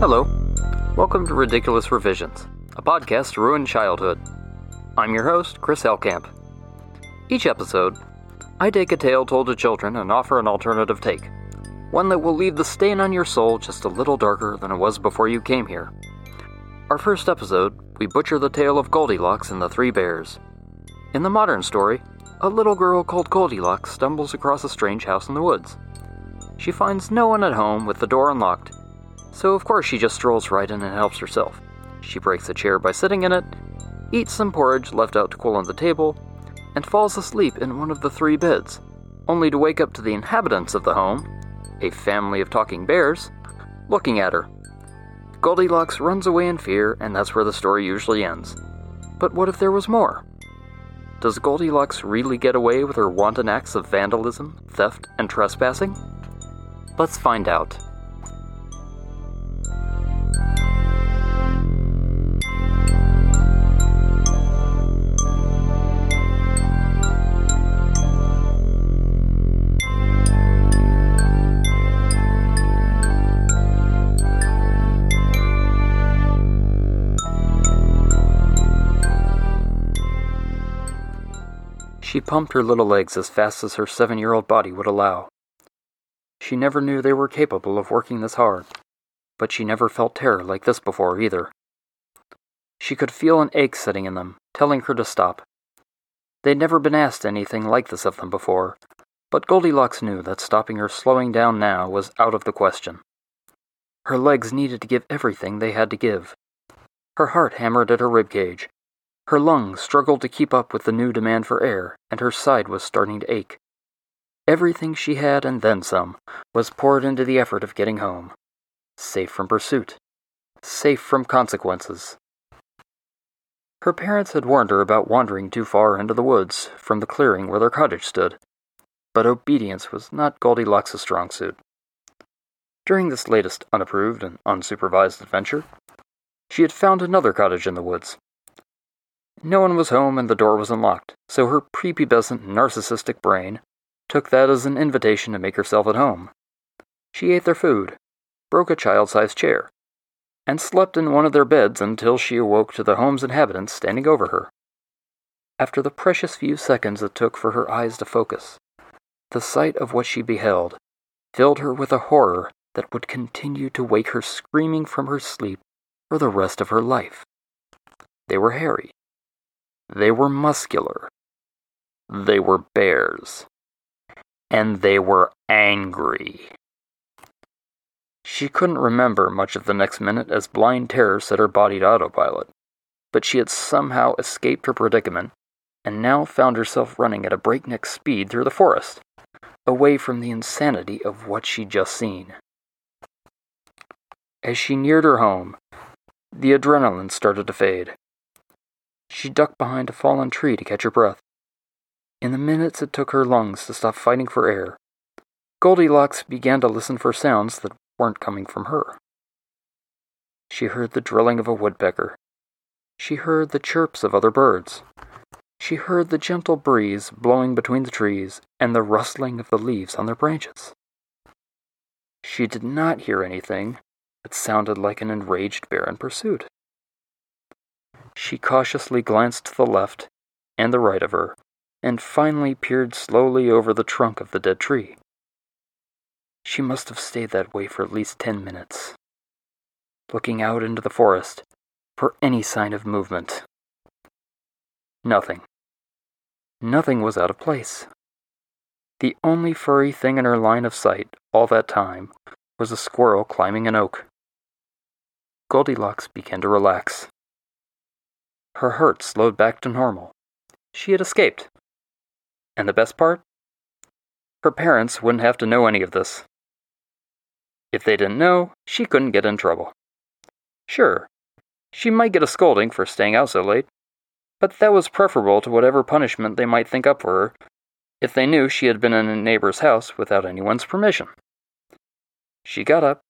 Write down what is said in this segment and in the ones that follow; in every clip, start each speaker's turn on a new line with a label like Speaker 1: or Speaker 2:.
Speaker 1: Hello. Welcome to Ridiculous Revisions, a podcast to ruin childhood. I'm your host, Chris Helkamp. Each episode, I take a tale told to children and offer an alternative take, one that will leave the stain on your soul just a little darker than it was before you came here. Our first episode, we butcher the tale of Goldilocks and the Three Bears. In the modern story, a little girl called Goldilocks stumbles across a strange house in the woods. She finds no one at home with the door unlocked, so of course she just strolls right in and helps herself. She breaks a chair by sitting in it, eats some porridge left out to cool on the table, and falls asleep in one of the three beds, only to wake up to the inhabitants of the home, a family of talking bears, looking at her. Goldilocks runs away in fear, and that's where the story usually ends. But what if there was more? Does Goldilocks really get away with her wanton acts of vandalism, theft, and trespassing? Let's find out. She pumped her little legs as fast as her seven year old body would allow. She never knew they were capable of working this hard, but she never felt terror like this before either. She could feel an ache setting in them, telling her to stop. They'd never been asked anything like this of them before, but Goldilocks knew that stopping or slowing down now was out of the question. Her legs needed to give everything they had to give. Her heart hammered at her rib cage, her lungs struggled to keep up with the new demand for air, and her side was starting to ache. Everything she had, and then some, was poured into the effort of getting home. Safe from pursuit. Safe from consequences. Her parents had warned her about wandering too far into the woods from the clearing where their cottage stood, but obedience was not Goldilocks' strong suit. During this latest unapproved and unsupervised adventure, she had found another cottage in the woods, no one was home and the door was unlocked, so her prepubescent, narcissistic brain took that as an invitation to make herself at home. She ate their food, broke a child sized chair, and slept in one of their beds until she awoke to the home's inhabitants standing over her. After the precious few seconds it took for her eyes to focus, the sight of what she beheld filled her with a horror that would continue to wake her screaming from her sleep for the rest of her life. They were hairy, they were muscular. They were bears. And they were angry. She couldn't remember much of the next minute as blind terror set her body to autopilot, but she had somehow escaped her predicament and now found herself running at a breakneck speed through the forest, away from the insanity of what she'd just seen. As she neared her home, the adrenaline started to fade. She ducked behind a fallen tree to catch her breath. In the minutes it took her lungs to stop fighting for air, Goldilocks began to listen for sounds that weren't coming from her. She heard the drilling of a woodpecker. She heard the chirps of other birds. She heard the gentle breeze blowing between the trees and the rustling of the leaves on their branches. She did not hear anything that sounded like an enraged bear in pursuit. She cautiously glanced to the left and the right of her, and finally peered slowly over the trunk of the dead tree. She must have stayed that way for at least ten minutes, looking out into the forest for any sign of movement. Nothing. Nothing was out of place. The only furry thing in her line of sight all that time was a squirrel climbing an oak. Goldilocks began to relax. Her heart slowed back to normal. She had escaped. And the best part? Her parents wouldn't have to know any of this. If they didn't know, she couldn't get in trouble. Sure, she might get a scolding for staying out so late, but that was preferable to whatever punishment they might think up for her if they knew she had been in a neighbor's house without anyone's permission. She got up,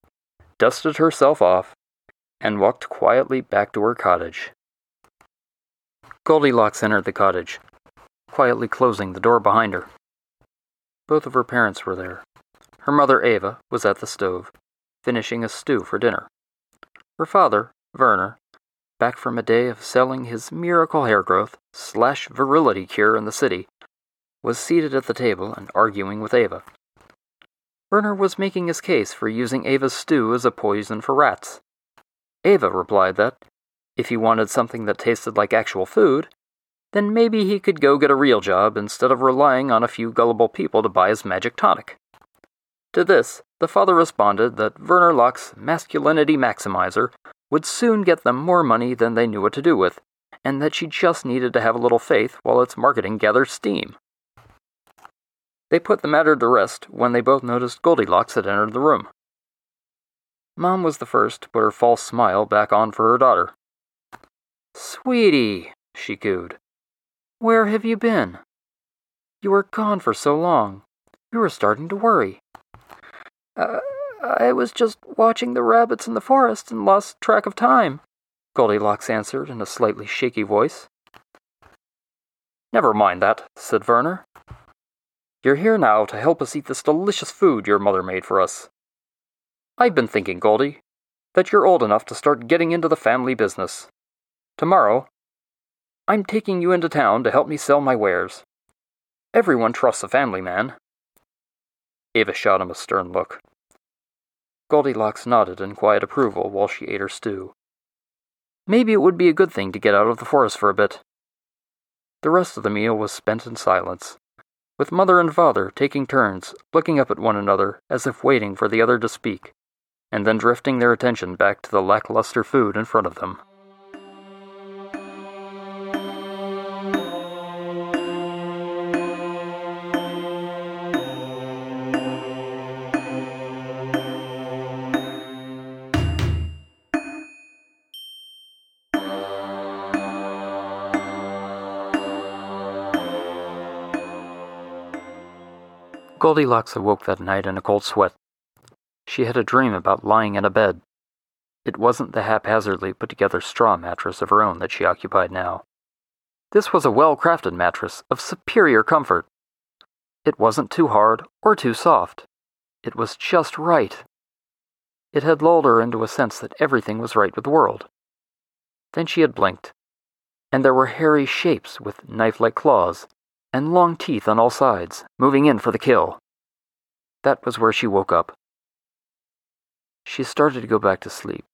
Speaker 1: dusted herself off, and walked quietly back to her cottage. Goldilocks entered the cottage, quietly closing the door behind her. Both of her parents were there. Her mother, Ava, was at the stove, finishing a stew for dinner. Her father, Werner, back from a day of selling his miracle hair growth slash virility cure in the city, was seated at the table and arguing with Ava. Werner was making his case for using Ava's stew as a poison for rats. Ava replied that, if he wanted something that tasted like actual food, then maybe he could go get a real job instead of relying on a few gullible people to buy his magic tonic. To this, the father responded that Werner Locke's masculinity maximizer would soon get them more money than they knew what to do with, and that she just needed to have a little faith while its marketing gathered steam. They put the matter to rest when they both noticed Goldilocks had entered the room. Mom was the first to put her false smile back on for her daughter. Sweetie, she cooed, where have you been? You were gone for so long. We were starting to worry. Uh, I was just watching the rabbits in the forest and lost track of time, Goldilocks answered in a slightly shaky voice. Never mind that, said Werner. You're here now to help us eat this delicious food your mother made for us. I've been thinking, Goldie, that you're old enough to start getting into the family business. Tomorrow, I'm taking you into town to help me sell my wares. Everyone trusts a family man. Ava shot him a stern look. Goldilocks nodded in quiet approval while she ate her stew. Maybe it would be a good thing to get out of the forest for a bit. The rest of the meal was spent in silence, with mother and father taking turns looking up at one another as if waiting for the other to speak, and then drifting their attention back to the lackluster food in front of them. Goldilocks awoke that night in a cold sweat. She had a dream about lying in a bed. It wasn't the haphazardly put together straw mattress of her own that she occupied now. This was a well crafted mattress of superior comfort. It wasn't too hard or too soft. It was just right. It had lulled her into a sense that everything was right with the world. Then she had blinked, and there were hairy shapes with knife like claws and long teeth on all sides, moving in for the kill. That was where she woke up. She started to go back to sleep,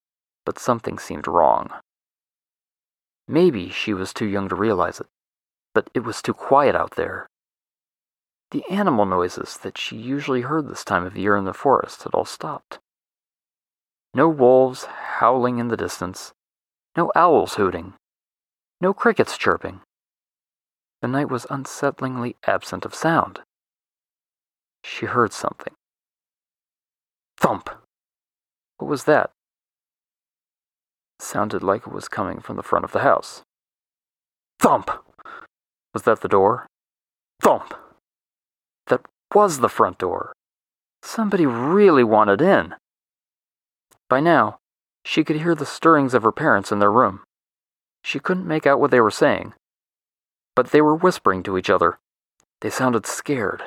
Speaker 1: but something seemed wrong. Maybe she was too young to realize it, but it was too quiet out there. The animal noises that she usually heard this time of year in the forest had all stopped. No wolves howling in the distance, no owls hooting, no crickets chirping. The night was unsettlingly absent of sound. She heard something. Thump! What was that? Sounded like it was coming from the front of the house. Thump! Was that the door? Thump! That was the front door. Somebody really wanted in. By now, she could hear the stirrings of her parents in their room. She couldn't make out what they were saying, but they were whispering to each other. They sounded scared.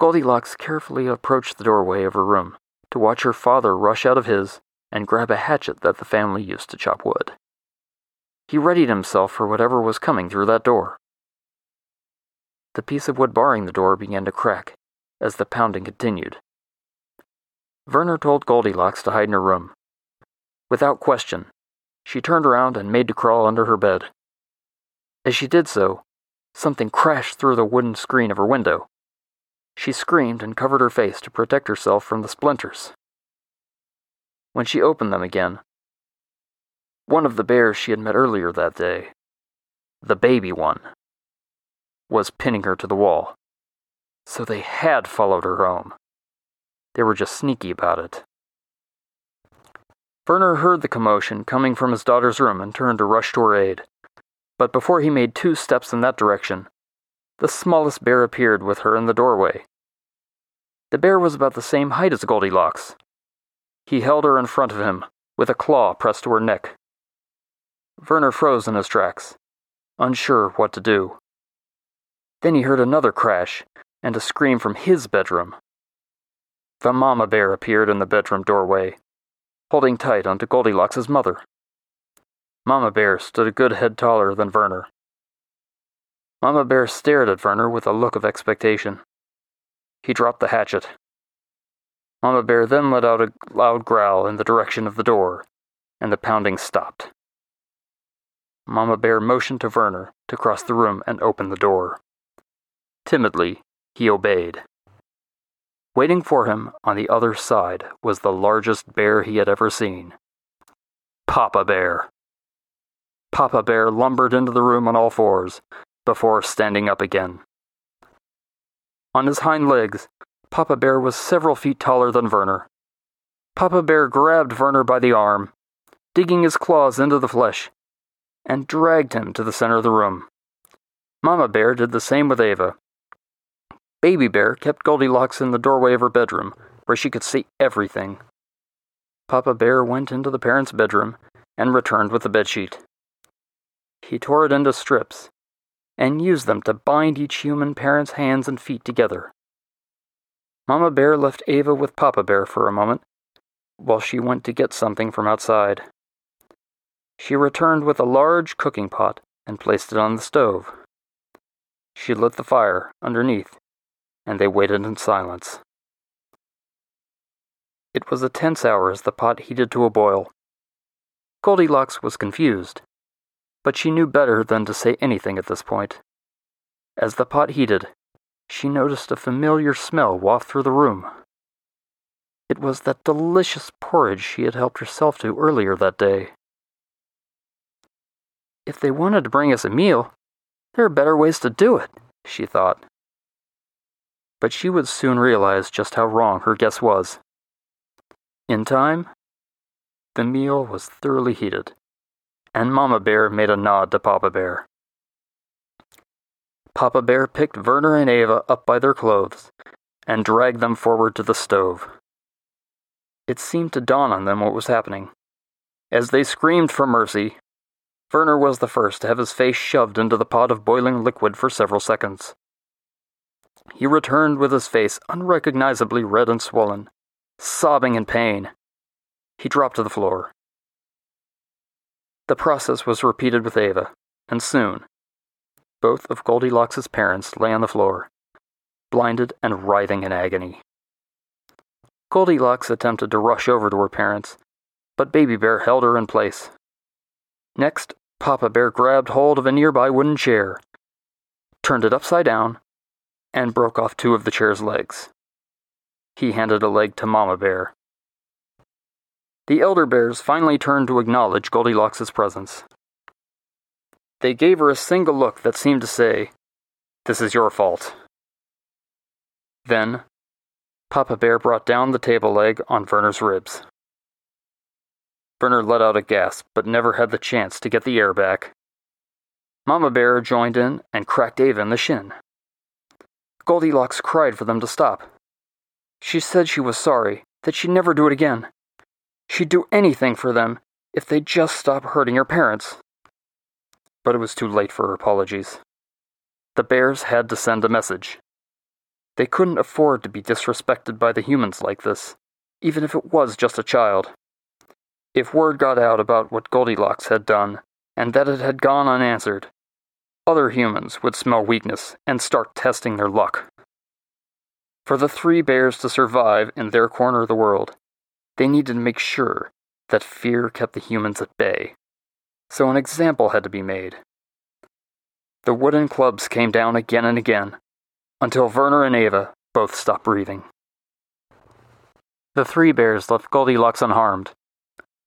Speaker 1: Goldilocks carefully approached the doorway of her room to watch her father rush out of his and grab a hatchet that the family used to chop wood. He readied himself for whatever was coming through that door. The piece of wood barring the door began to crack as the pounding continued. Werner told Goldilocks to hide in her room. Without question, she turned around and made to crawl under her bed. As she did so, something crashed through the wooden screen of her window. She screamed and covered her face to protect herself from the splinters. When she opened them again, one of the bears she had met earlier that day, the baby one, was pinning her to the wall. So they had followed her home. They were just sneaky about it. Werner heard the commotion coming from his daughter's room and turned to rush to her aid. But before he made two steps in that direction, the smallest bear appeared with her in the doorway. The bear was about the same height as Goldilocks. He held her in front of him, with a claw pressed to her neck. Werner froze in his tracks, unsure what to do. Then he heard another crash and a scream from his bedroom. The mama bear appeared in the bedroom doorway. holding tight onto Goldilocks' mother. Mama Bear stood a good head taller than Werner. Mama Bear stared at Werner with a look of expectation. He dropped the hatchet. Mama Bear then let out a loud growl in the direction of the door, and the pounding stopped. Mama Bear motioned to Werner to cross the room and open the door. Timidly, he obeyed. Waiting for him on the other side was the largest bear he had ever seen Papa Bear. Papa Bear lumbered into the room on all fours before standing up again. On his hind legs, Papa Bear was several feet taller than Werner. Papa Bear grabbed Werner by the arm, digging his claws into the flesh, and dragged him to the center of the room. Mama Bear did the same with Ava. Baby Bear kept Goldilocks in the doorway of her bedroom, where she could see everything. Papa Bear went into the parents' bedroom and returned with the bedsheet. He tore it into strips and used them to bind each human parent's hands and feet together. Mama Bear left Ava with Papa Bear for a moment while she went to get something from outside. She returned with a large cooking pot and placed it on the stove. She lit the fire underneath, and they waited in silence. It was a tense hour as the pot heated to a boil. Goldilocks was confused, but she knew better than to say anything at this point. As the pot heated, she noticed a familiar smell waft through the room. It was that delicious porridge she had helped herself to earlier that day. If they wanted to bring us a meal, there are better ways to do it, she thought. But she would soon realize just how wrong her guess was. In time, the meal was thoroughly heated, and Mama Bear made a nod to Papa Bear. Papa Bear picked Werner and Ava up by their clothes and dragged them forward to the stove. It seemed to dawn on them what was happening. As they screamed for mercy, Werner was the first to have his face shoved into the pot of boiling liquid for several seconds. He returned with his face unrecognizably red and swollen, sobbing in pain. He dropped to the floor. The process was repeated with Ava, and soon, both of Goldilocks's parents lay on the floor, blinded and writhing in agony. Goldilocks attempted to rush over to her parents, but Baby Bear held her in place. Next, Papa Bear grabbed hold of a nearby wooden chair, turned it upside down, and broke off two of the chair's legs. He handed a leg to Mama Bear. The elder bears finally turned to acknowledge Goldilocks's presence. They gave her a single look that seemed to say, This is your fault. Then, Papa Bear brought down the table leg on Werner's ribs. Werner let out a gasp, but never had the chance to get the air back. Mama Bear joined in and cracked Ava in the shin. Goldilocks cried for them to stop. She said she was sorry, that she'd never do it again. She'd do anything for them if they'd just stop hurting her parents. But it was too late for her apologies. The bears had to send a message. They couldn't afford to be disrespected by the humans like this, even if it was just a child. If word got out about what Goldilocks had done, and that it had gone unanswered, other humans would smell weakness and start testing their luck. For the three bears to survive in their corner of the world, they needed to make sure that fear kept the humans at bay. So an example had to be made. The wooden clubs came down again and again, until Werner and Ava both stopped breathing. The three bears left Goldilocks unharmed,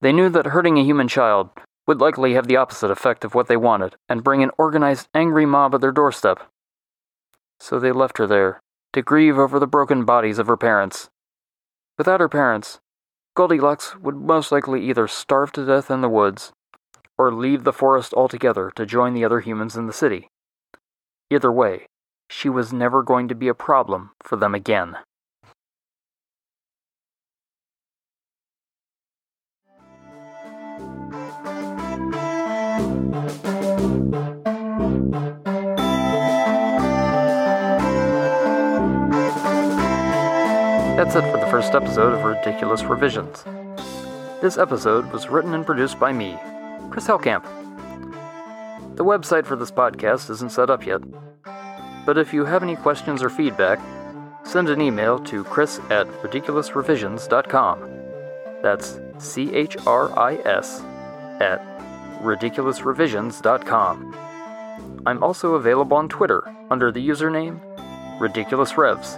Speaker 1: they knew that hurting a human child would likely have the opposite effect of what they wanted and bring an organized, angry mob at their doorstep. So they left her there to grieve over the broken bodies of her parents. Without her parents, Goldilocks would most likely either starve to death in the woods or leave the forest altogether to join the other humans in the city. Either way, she was never going to be a problem for them again. That's it for the first episode of Ridiculous Revisions. This episode was written and produced by me, Chris Hellcamp. The website for this podcast isn't set up yet, but if you have any questions or feedback, send an email to chris at ridiculousrevisions.com. That's C H R I S at ridiculousrevisions.com. I'm also available on Twitter under the username Ridiculous Revs.